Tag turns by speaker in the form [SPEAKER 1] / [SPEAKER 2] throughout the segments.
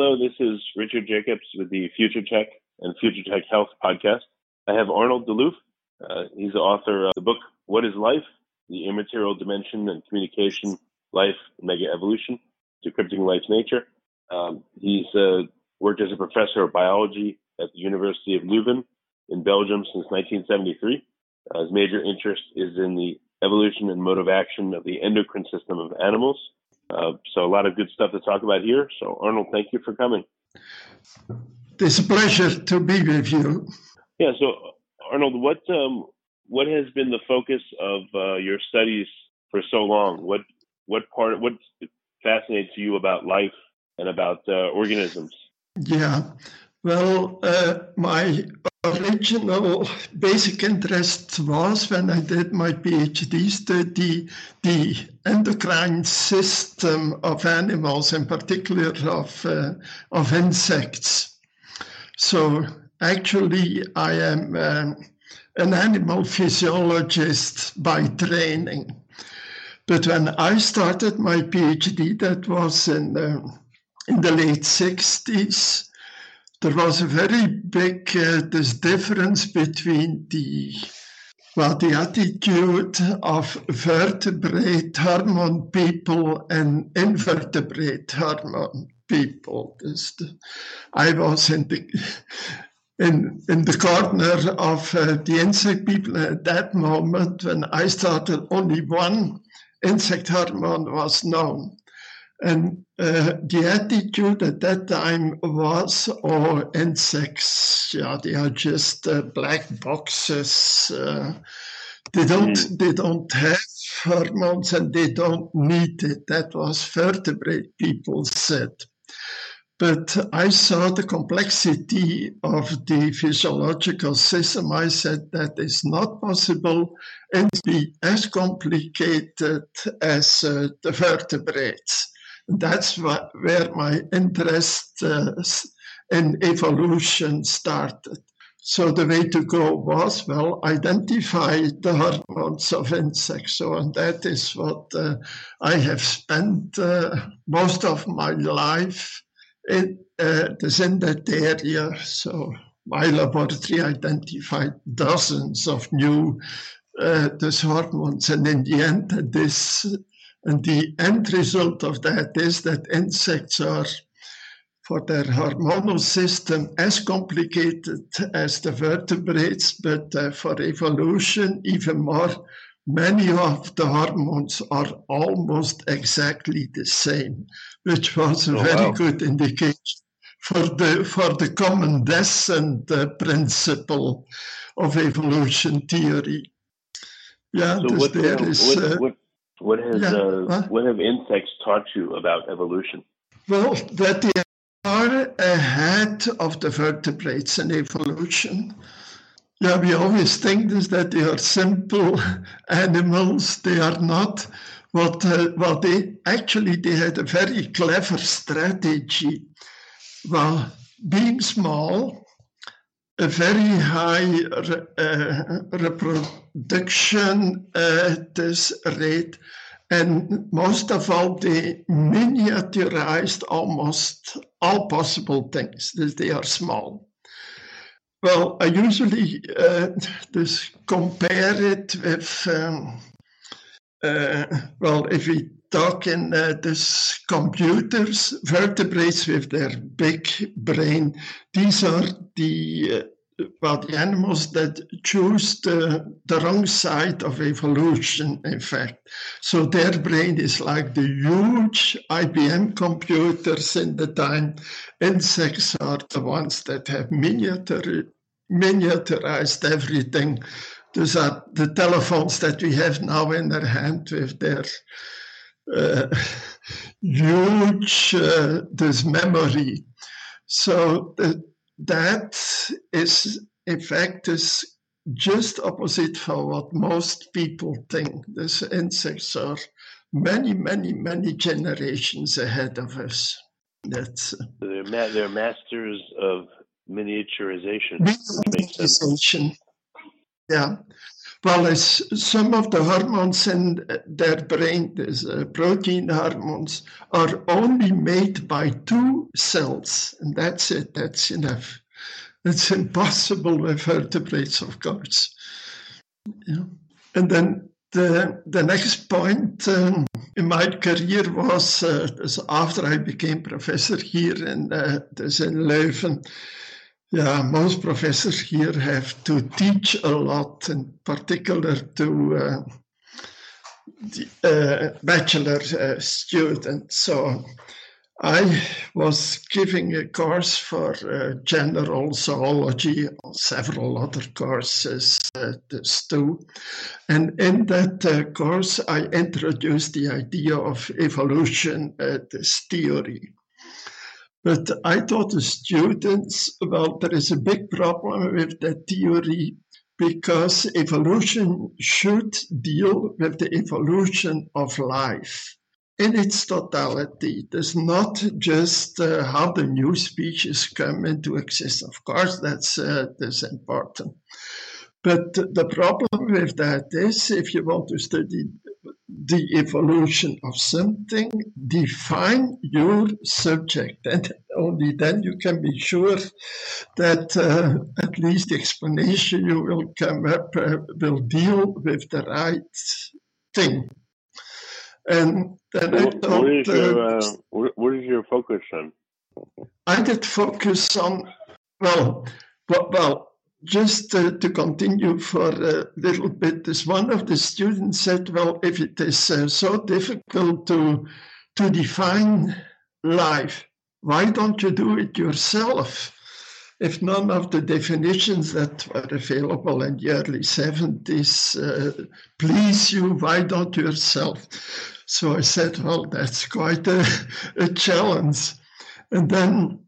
[SPEAKER 1] Hello, this is Richard Jacobs with the Future Tech and Future Tech Health podcast. I have Arnold DeLoof. Uh, he's the author of the book What is Life? The Immaterial Dimension and Communication, Life, Mega Evolution, Decrypting Life's Nature. Um, he's uh, worked as a professor of biology at the University of Leuven in Belgium since 1973. Uh, his major interest is in the evolution and mode of action of the endocrine system of animals. Uh, so a lot of good stuff to talk about here. So Arnold, thank you for coming.
[SPEAKER 2] It's a pleasure to be with you.
[SPEAKER 1] Yeah. So Arnold, what um, what has been the focus of uh, your studies for so long? What what part what fascinates you about life and about uh, organisms?
[SPEAKER 2] Yeah. Well, uh, my original basic interest was when I did my PhD study the endocrine system of animals, in particular of, uh, of insects. So actually, I am um, an animal physiologist by training. But when I started my PhD, that was in, uh, in the late 60s, there was a very big uh, this difference between the well the attitude of vertebrate hormone people and invertebrate hormone people. I was in the in in the corner of uh, the insect people at that moment when I started. Only one insect hormone was known, and uh, the attitude at that time was, oh, insects, yeah, they are just uh, black boxes. Uh, they don't, mm. they don't have hormones and they don't need it. That was vertebrate people said. But I saw the complexity of the physiological system. I said that is not possible and be as complicated as uh, the vertebrates that's what, where my interest uh, in evolution started. So the way to go was, well, identify the hormones of insects. So, and that is what uh, I have spent uh, most of my life in, uh, in that area. So my laboratory identified dozens of new uh, hormones, and in the end, this and the end result of that is that insects are, for their hormonal system, as complicated as the vertebrates, but uh, for evolution, even more. Many of the hormones are almost exactly the same, which was a oh, very wow. good indication for the for the common descent uh, principle of evolution theory.
[SPEAKER 1] Yeah, so what, there is, what, uh, what, what has yeah. uh, what have insects taught you about evolution?
[SPEAKER 2] Well, that they are ahead of the vertebrates in evolution. Yeah, we always think this, that they are simple animals. They are not. What uh, well, they actually they had a very clever strategy. Well, being small, a very high uh, reproduction at this rate. And most of all, they miniaturized almost all possible things. They are small. Well, I usually uh, just compare it with, um, uh, well, if we talking uh, this computers, vertebrates with their big brain. These are the uh, the animals that choose the, the wrong side of evolution, in fact. So their brain is like the huge IBM computers in the time. Insects are the ones that have miniature, miniaturized everything. Those are the telephones that we have now in our hand with their uh, huge uh, this memory. So the, that is, in fact, is just opposite for what most people think. These insects are many, many, many generations ahead of us. That's uh,
[SPEAKER 1] they're, ma- they're masters of miniaturization.
[SPEAKER 2] Miniaturization. Yeah. Well, some of the hormones in their brain, these uh, protein hormones, are only made by two cells, and that's it, that's enough. It's impossible with vertebrates, of course. Yeah. And then the, the next point um, in my career was uh, after I became professor here in, uh, in Leuven yeah, most professors here have to teach a lot, in particular to uh, the, uh, bachelor uh, students. So I was giving a course for uh, general zoology, several other courses uh, too. And in that uh, course, I introduced the idea of evolution, this theory. But I taught the students, well, there is a big problem with that theory because evolution should deal with the evolution of life in its totality. It is not just uh, how the new species come into existence. Of course, that's, uh, that's important. But the problem with that is if you want to study the evolution of something, define your subject, and only then you can be sure that uh, at least the explanation you will come up uh, will deal with the right thing. And then what, I thought,
[SPEAKER 1] what is your uh, what, what is your focus on?
[SPEAKER 2] I did focus on well, well, well just to continue for a little bit, this one of the students said, well, if it is uh, so difficult to, to define life, why don't you do it yourself? If none of the definitions that were available in the early 70s uh, please you, why don't you yourself? So I said, well, that's quite a, a challenge. And then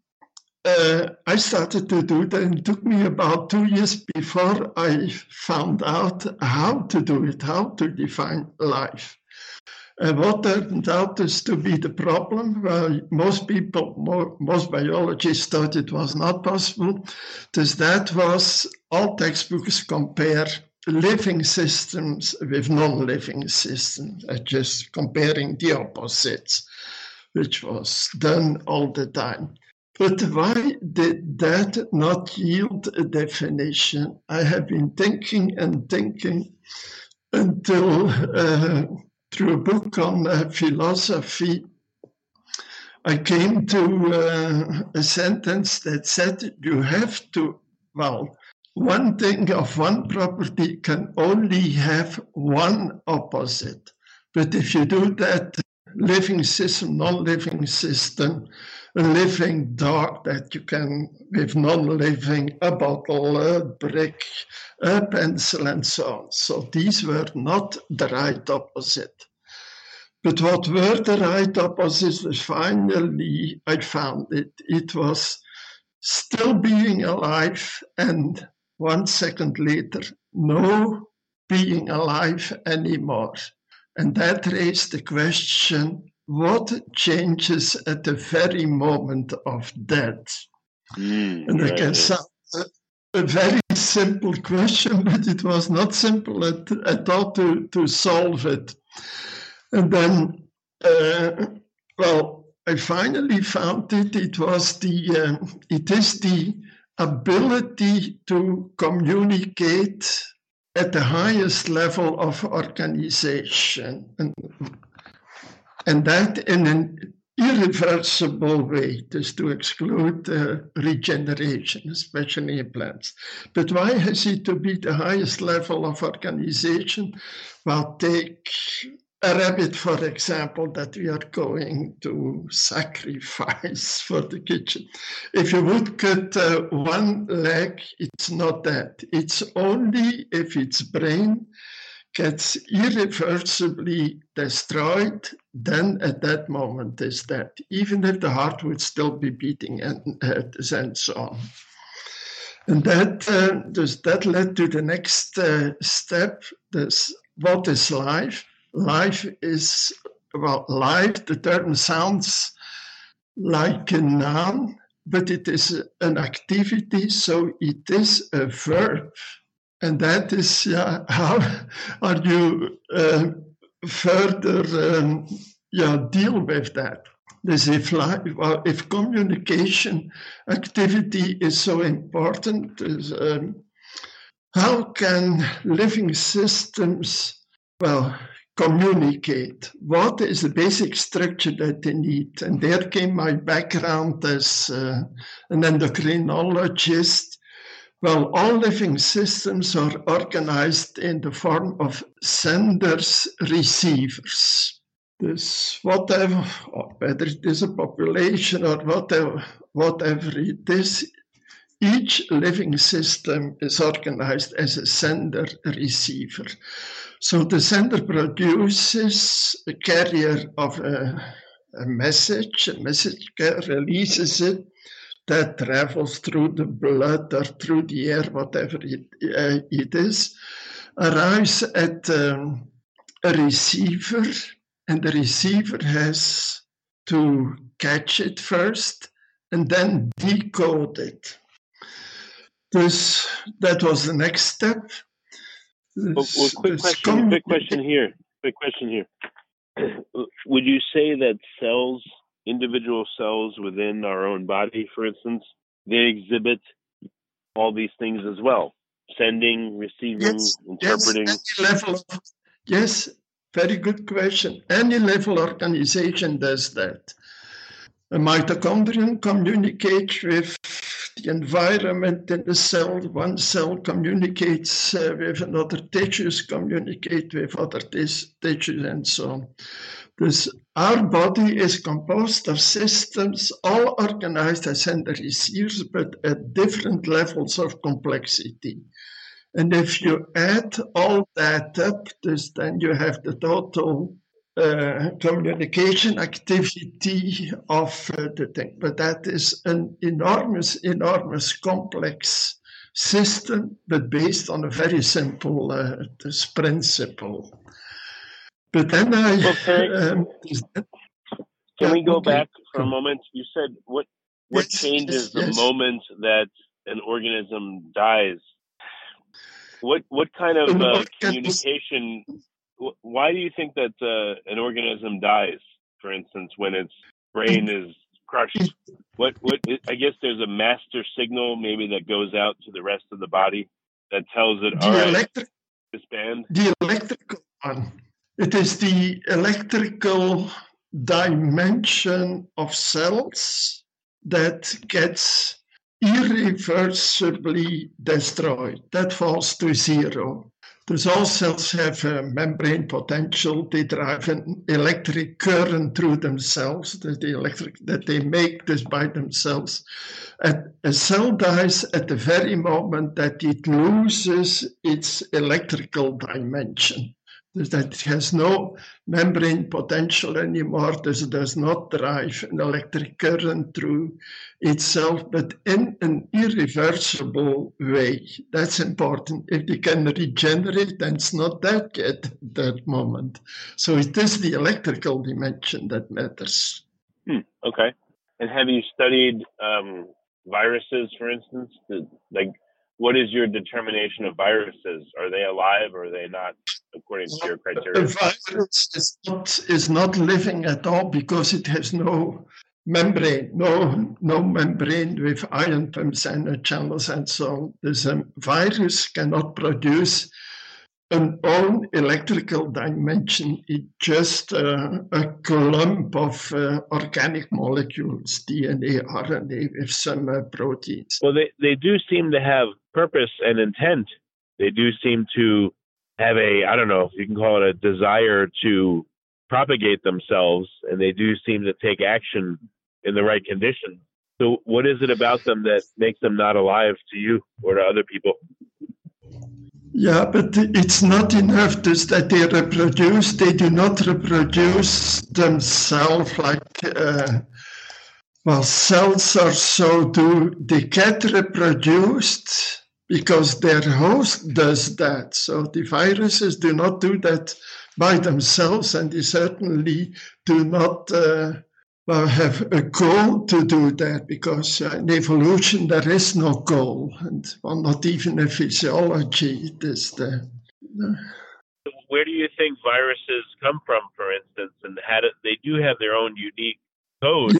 [SPEAKER 2] uh, I started to do that. It took me about two years before I found out how to do it, how to define life. And what turned out is to be the problem. Well, most people, most biologists thought it was not possible. Because that was all textbooks compare living systems with non-living systems, uh, just comparing the opposites, which was done all the time. But why did that not yield a definition? I have been thinking and thinking until uh, through a book on uh, philosophy, I came to uh, a sentence that said you have to, well, one thing of one property can only have one opposite. But if you do that, living system, non living system, living dog that you can, with non-living, a bottle, a brick, a pencil, and so on. So these were not the right opposite. But what were the right opposites finally, I found it. It was still being alive and one second later, no being alive anymore. And that raised the question what changes at the very moment of death? Mm, and I guess a, a, very simple question, but it was not simple at, at all to, to solve it. And then, uh, well, I finally found it. It was the, uh, it is the ability to communicate at the highest level of organization. And and that in an irreversible way, is to exclude uh, regeneration, especially in plants. But why has it to be the highest level of organization? Well, take a rabbit, for example, that we are going to sacrifice for the kitchen. If you would cut uh, one leg, it's not that. It's only if its brain gets irreversibly destroyed, then at that moment is dead, even if the heart would still be beating and, and so on. And that, uh, does, that led to the next uh, step. This, what is life? Life is, well, life, the term sounds like a noun, but it is an activity, so it is a verb and that is yeah, how are you uh, further um, yeah, deal with that? This if life, well, if communication activity is so important, is, um, how can living systems well communicate? What is the basic structure that they need? And there came my background as uh, an endocrinologist well, all living systems are organized in the form of senders receivers. This whatever, whether it is a population or whatever, whatever it is, each living system is organized as a sender receiver. So the sender produces a carrier of a, a message, a message releases it, that travels through the blood or through the air, whatever it, uh, it is, arrives at um, a receiver, and the receiver has to catch it first and then decode it. This, that was the next step.
[SPEAKER 1] Well, well, quick question. quick question here. Quick question here. Would you say that cells individual cells within our own body, for instance, they exhibit all these things as well sending, receiving, yes, interpreting.
[SPEAKER 2] Yes, level of, yes, very good question. Any level organization does that. A mitochondrion communicates with the environment in the cell. One cell communicates uh, with another tissues, communicate with other tissues, and so on. This, our body is composed of systems, all organized as sender receivers, but at different levels of complexity. And if you add all that up, this, then you have the total uh, communication activity of uh, the thing. But that is an enormous, enormous complex system, but based on a very simple uh, principle. But then I.
[SPEAKER 1] Okay. Um, can we go okay. back for a moment? You said what what yes, changes yes, the yes. moment that an organism dies? What what kind of uh, communication? Why do you think that uh, an organism dies? For instance, when its brain is crushed, what what? I guess there's a master signal maybe that goes out to the rest of the body that tells it,
[SPEAKER 2] the
[SPEAKER 1] all
[SPEAKER 2] right, electric,
[SPEAKER 1] disband.
[SPEAKER 2] The electrical one it is the electrical dimension of cells that gets irreversibly destroyed. That falls to zero. Those all cells have a membrane potential. They drive an electric current through themselves. That the electric that they make this by themselves. And a cell dies at the very moment that it loses its electrical dimension that has no membrane potential anymore. This does not drive an electric current through itself, but in an irreversible way. That's important. If they can regenerate, then it's not that yet at that moment. So it is the electrical dimension that matters.
[SPEAKER 1] Hmm, okay. And have you studied um, viruses, for instance? Like, what is your determination of viruses? Are they alive or are they not? according to your criteria?
[SPEAKER 2] The virus is not, is not living at all because it has no membrane, no, no membrane with ion pumps and channels and so on. This um, virus cannot produce an own electrical dimension. It's just uh, a clump of uh, organic molecules, DNA, RNA, with some uh, proteins.
[SPEAKER 1] Well, they, they do seem to have purpose and intent. They do seem to have a, I don't know if you can call it a desire to propagate themselves, and they do seem to take action in the right conditions. So, what is it about them that makes them not alive to you or to other people?
[SPEAKER 2] Yeah, but it's not enough just that they reproduce. They do not reproduce themselves like, uh, well, cells are so do. They get reproduced because their host does that. So the viruses do not do that by themselves, and they certainly do not. Uh, have a goal to do that because uh, in evolution there is no goal, and well, not even a physiology. This the,
[SPEAKER 1] the where do you think viruses come from, for instance, and how do, they do have their own unique code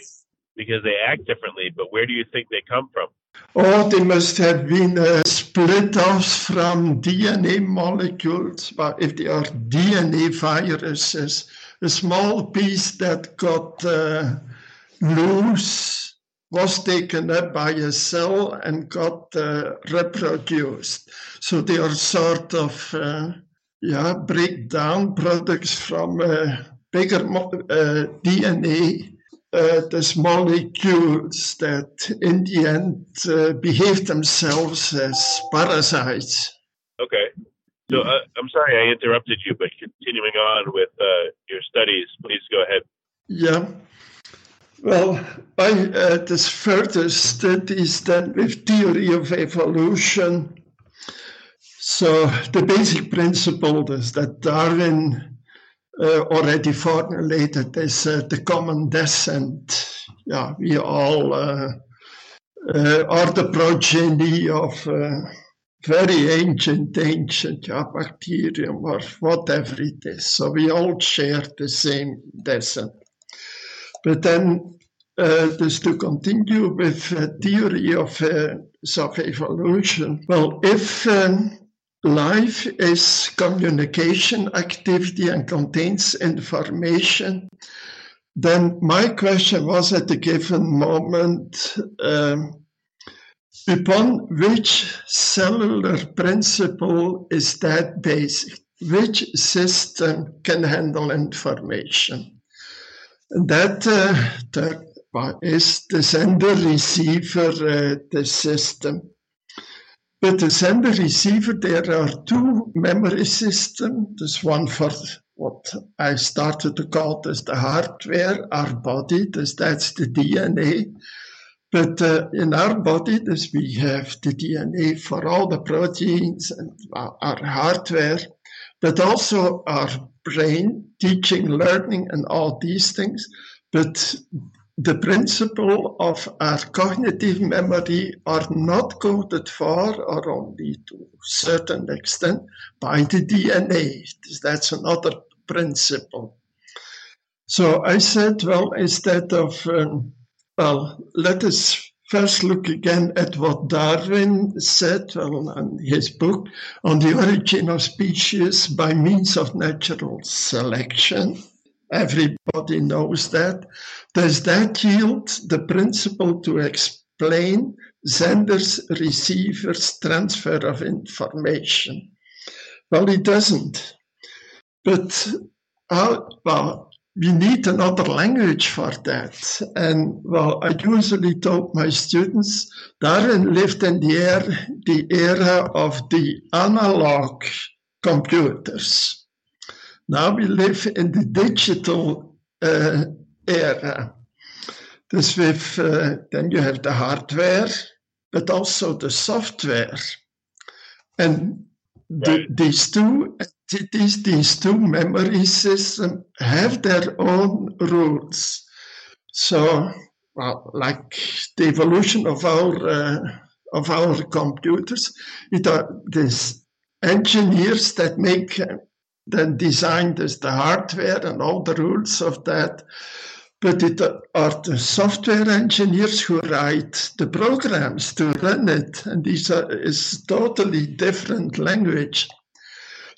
[SPEAKER 1] because they act differently? But where do you think they come from?
[SPEAKER 2] Oh, they must have been uh, split off from DNA molecules. But if they are DNA viruses, a small piece that got uh, loose was taken up by a cell and got uh, reproduced. So they are sort of uh, yeah breakdown products from uh, bigger uh, DNA. Uh, these molecules that in the end uh, behave themselves as parasites.
[SPEAKER 1] Okay. So uh, I'm sorry I interrupted you, but continuing on with uh, your studies, please go ahead.
[SPEAKER 2] Yeah. Well, I uh, this further studies then with theory of evolution. So the basic principle is that Darwin uh, already formulated is uh, the common descent. Yeah, we all uh, are the progeny of very ancient, ancient yeah, bacterium or whatever it is. So we all share the same descent. But then, just to continue with the theory of, of evolution, well, if life is communication activity and contains information, then my question was at a given moment, um, upon which cellular principle is that based? Which system can handle information? And that, uh, is the sender receiver, uh, the system. But the sender receiver, there are two memory systems. There's one for what I started to call as the hardware, our body, this, that's the DNA. But uh, in our body, this we have the DNA for all the proteins and our hardware, but also our brain, teaching, learning, and all these things. But the principle of our cognitive memory are not coded for or only to a certain extent by the DNA. That's another principle. So I said, well, instead of um, well, let us first look again at what Darwin said well, in his book on the origin of species by means of natural selection. Everybody knows that. Does that yield the principle to explain senders, receivers, transfer of information? Well, it doesn't. But uh, well, we need another language for that. And well, I usually told my students, Darwin lived in the era, the era of the analog computers. Now we live in the digital uh, era. This with, uh, then you have the hardware, but also the software. And the, these two these, these two memory systems have their own rules. So, well, like the evolution of our uh, of our computers, it are these engineers that make then design this, the hardware and all the rules of that. But it are the software engineers who write the programs to run it, and are is totally different language.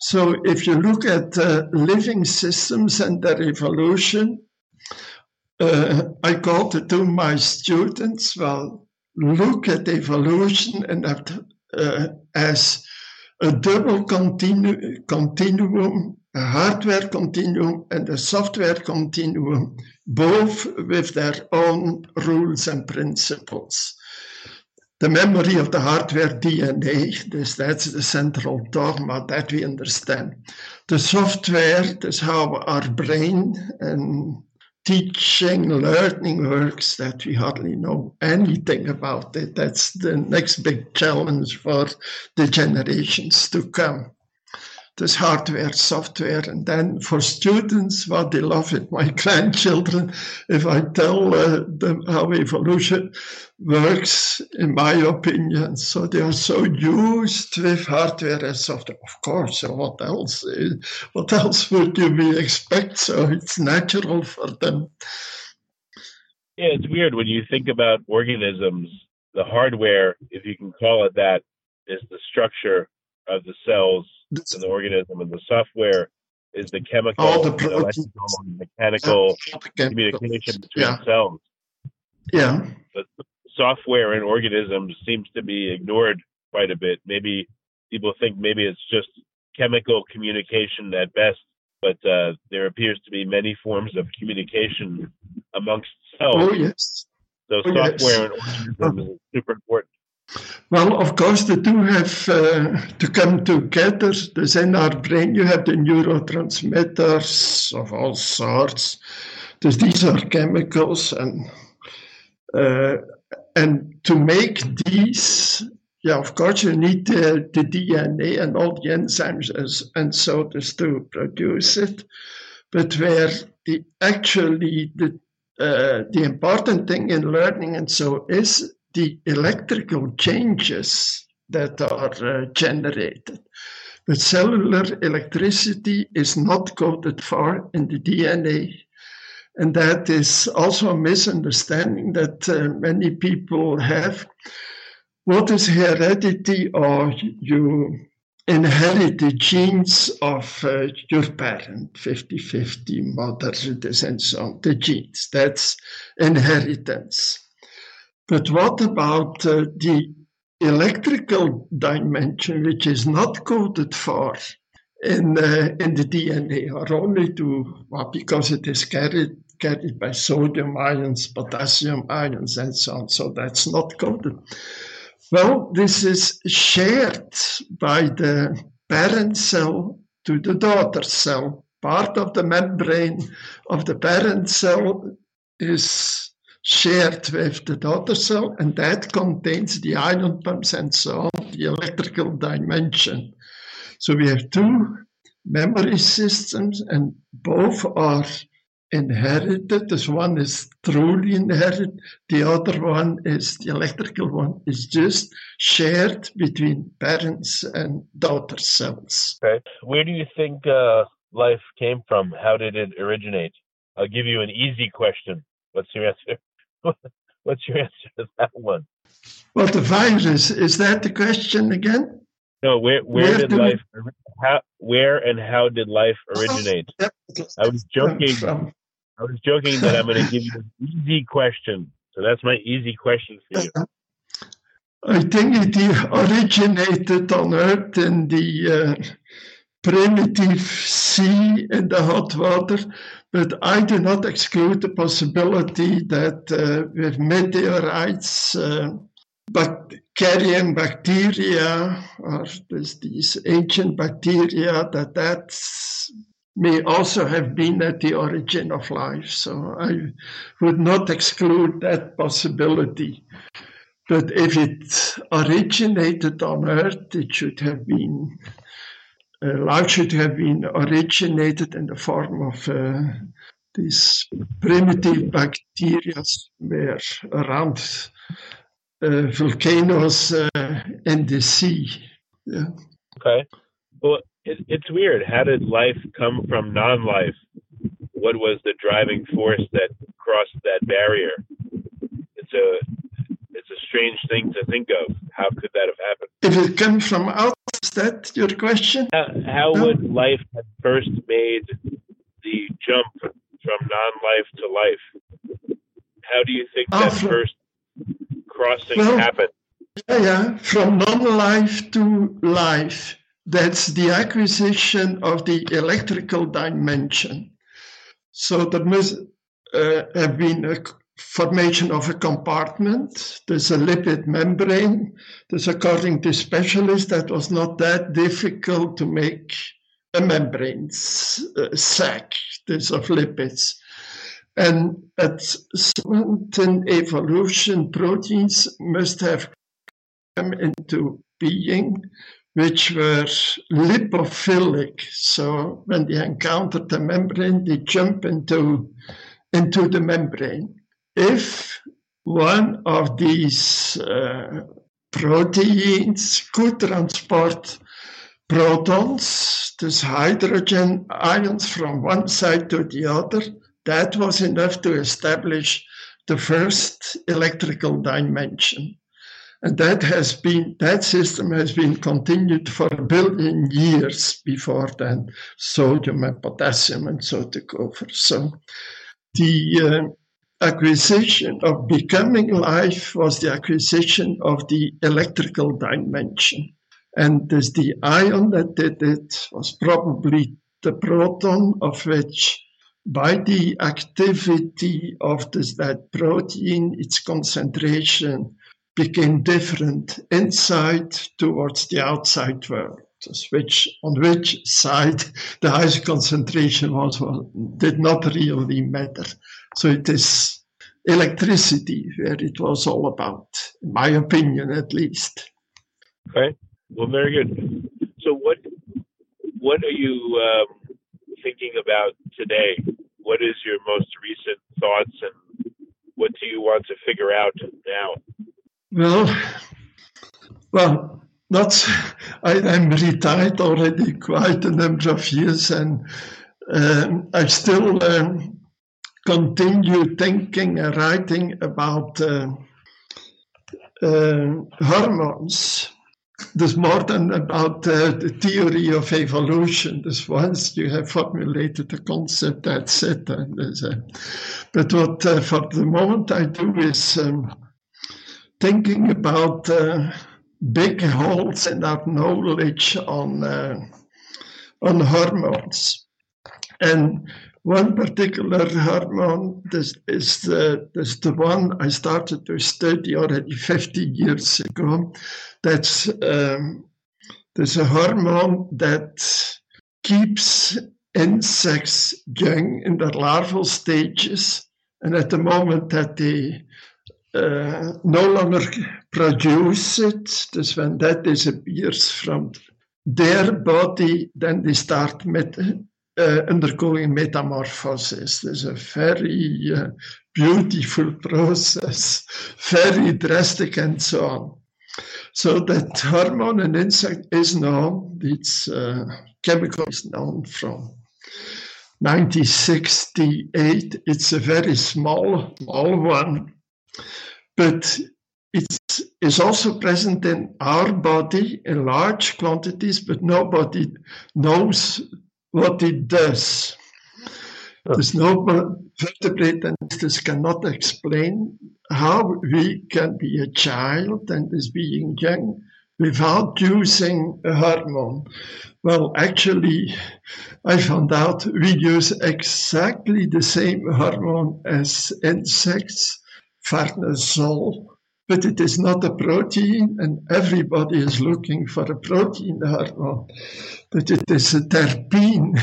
[SPEAKER 2] So if you look at uh, living systems and their evolution, uh, I call to my students, well, look at evolution and that, uh, as double continu- continuum, a hardware continuum and a software continuum, both with their own rules and principles the memory of the hardware DNA, this, that's the central dogma that we understand. The software, that's how our brain and teaching, learning works that we hardly know anything about it. That's the next big challenge for the generations to come this hardware, software, and then for students, what they love it. My grandchildren, if I tell uh, them how evolution works, in my opinion, so they are so used with hardware and software. Of course, so what else? What else would you expect? So it's natural for them.
[SPEAKER 1] Yeah, it's weird when you think about organisms. The hardware, if you can call it that, is the structure of the cells in the organism, and the software is the chemical,
[SPEAKER 2] all the
[SPEAKER 1] electrical, mechanical yeah, communication between yeah. cells.
[SPEAKER 2] Yeah.
[SPEAKER 1] But software in organisms seems to be ignored quite a bit. Maybe people think maybe it's just chemical communication at best, but uh, there appears to be many forms of communication amongst cells.
[SPEAKER 2] Oh yes.
[SPEAKER 1] So
[SPEAKER 2] oh,
[SPEAKER 1] software yes. in organisms is super important.
[SPEAKER 2] Well, of course, the two have uh, to come together. There's in our brain, you have the neurotransmitters of all sorts. There's, these are chemicals, and uh, and to make these, yeah, of course, you need the, the DNA and all the enzymes as, and so to produce it. But where the actually the uh, the important thing in learning and so is the electrical changes that are uh, generated. But cellular electricity is not coded for in the DNA. And that is also a misunderstanding that uh, many people have. What is heredity? Or you inherit the genes of uh, your parent, 50 50, mother, and so on, the genes. That's inheritance. But what about uh, the electrical dimension, which is not coded for in, uh, in the DNA, or only to, well, because it is carried, carried by sodium ions, potassium ions, and so on. So that's not coded. Well, this is shared by the parent cell to the daughter cell. Part of the membrane of the parent cell is shared with the daughter cell, and that contains the ion pumps and so on, the electrical dimension. So we have two memory systems, and both are inherited. This one is truly inherited. The other one is the electrical one is just shared between parents and daughter cells.
[SPEAKER 1] Okay. Where do you think uh, life came from? How did it originate? I'll give you an easy question. What's your answer? What's your answer to that one?
[SPEAKER 2] Well, the virus is that the question again?
[SPEAKER 1] No, where where, where did life we... how where and how did life originate? Oh, I was joking. From... I was joking that I'm going to give you an easy question. So that's my easy question for you.
[SPEAKER 2] I think it originated on Earth in the uh, primitive sea in the hot water but I do not exclude the possibility that uh, with meteorites, uh, but carrying bacteria or these ancient bacteria, that that may also have been at the origin of life. So I would not exclude that possibility. But if it originated on Earth, it should have been life should have been originated in the form of uh, these primitive bacteria were around uh, volcanoes in the sea. Yeah.
[SPEAKER 1] Okay. Well, it, it's weird. How did life come from non-life? What was the driving force that crossed that barrier? It's a strange thing to think of. How could that have happened?
[SPEAKER 2] If it comes from outside that your question?
[SPEAKER 1] How, how would life have first made the jump from non-life to life? How do you think that oh, first crossing well, happened?
[SPEAKER 2] Yeah, yeah, from non-life to life. That's the acquisition of the electrical dimension. So there must uh, have been a formation of a compartment. There's a lipid membrane. There's, according to specialists, that was not that difficult to make a membrane uh, sac this of lipids. And at certain evolution, proteins must have come into being, which were lipophilic. So when they encountered the membrane, they jump into, into the membrane if one of these uh, proteins could transport protons, these hydrogen ions from one side to the other, that was enough to establish the first electrical dimension. And that has been that system has been continued for a billion years before then, sodium and potassium and so to go for. So the uh, acquisition of becoming life was the acquisition of the electrical dimension. And this, the ion that did it was probably the proton, of which by the activity of this, that protein, its concentration became different inside towards the outside world. Which on which side the highest concentration was, was did not really matter. So it is electricity where it was all about, in my opinion at least.
[SPEAKER 1] Okay. Well, very good. So, what what are you um, thinking about today? What is your most recent thoughts, and what do you want to figure out now?
[SPEAKER 2] Well, well, not. I, am retired already quite a number of years, and um, I still um, continue thinking and writing about uh, uh, hormones. There's more than about uh, the theory of evolution. There's once you have formulated the concept, that's it. but what uh, for the moment I do is um, thinking about uh, big holes in our knowledge on uh, on hormones. And one particular hormone this is the, this the one I started to study already 50 years ago. That's um, there's a hormone that keeps insects young in their larval stages, and at the moment that they uh, no longer produce it, this when that disappears from their body, then they start met, uh, undergoing metamorphosis. There's a very uh, beautiful process, very drastic, and so on. So that hormone in insect is known, its uh, chemical is known from 1968. It's a very small, small one, but it is also present in our body in large quantities, but nobody knows what it does. There's no vertebrate and this cannot explain how we can be a child and is being young without using a hormone. Well, actually, I found out we use exactly the same hormone as insects, farnesol, but it is not a protein, and everybody is looking for a protein hormone. But it is a terpene,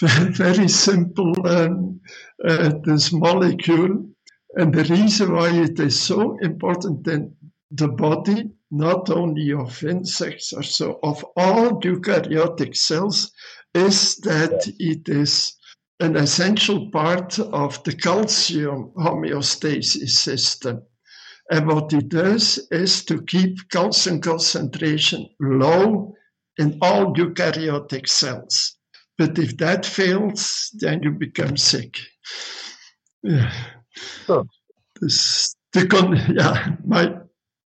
[SPEAKER 2] very simple um, uh, this molecule. And the reason why it is so important in the body, not only of insects or so, of all eukaryotic cells, is that it is an essential part of the calcium homeostasis system. And what it does is to keep calcium concentration low in all eukaryotic cells. But if that fails, then you become sick. Yeah. Oh. This, the con- yeah, my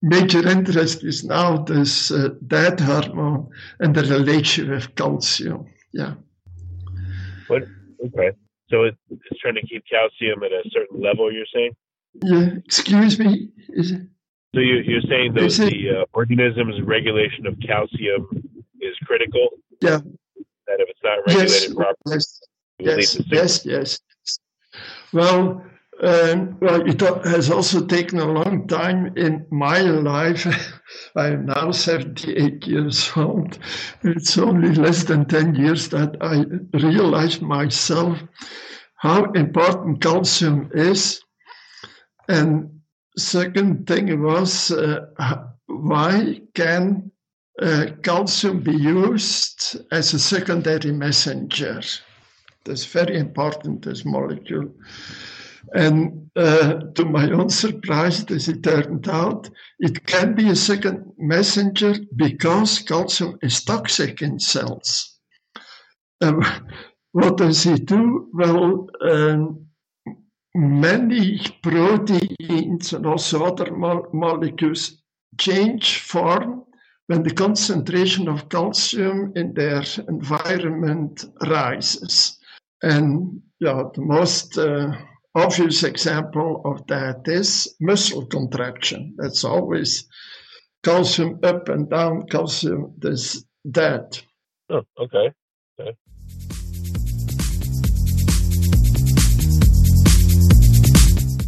[SPEAKER 2] major interest is now this uh, that hormone and the relation with calcium. Yeah.
[SPEAKER 3] What? Okay. So it's, it's trying to keep calcium at a certain level. You're saying?
[SPEAKER 2] Yeah. Excuse me. Is it?
[SPEAKER 3] So you, you're saying that the uh, organism's regulation of calcium is critical?
[SPEAKER 2] Yeah.
[SPEAKER 3] That if it's not regulated
[SPEAKER 2] yes,
[SPEAKER 3] properly,
[SPEAKER 2] yes, yes, yes, yes. Well, um, well, it has also taken a long time in my life. I am now 78 years old. It's only less than 10 years that I realized myself how important calcium is. And second thing was uh, why can uh, calcium be used as a secondary messenger? That's very important, this molecule. And uh, to my own surprise, as it turned out, it can be a second messenger because calcium is toxic in cells. Um, what does it do? Well, um, many proteins and also other mo- molecules change form when the concentration of calcium in their environment rises. And yeah, the most uh, obvious example of that is muscle contraction. That's always calcium up and down, calcium this, that.
[SPEAKER 3] Oh, okay.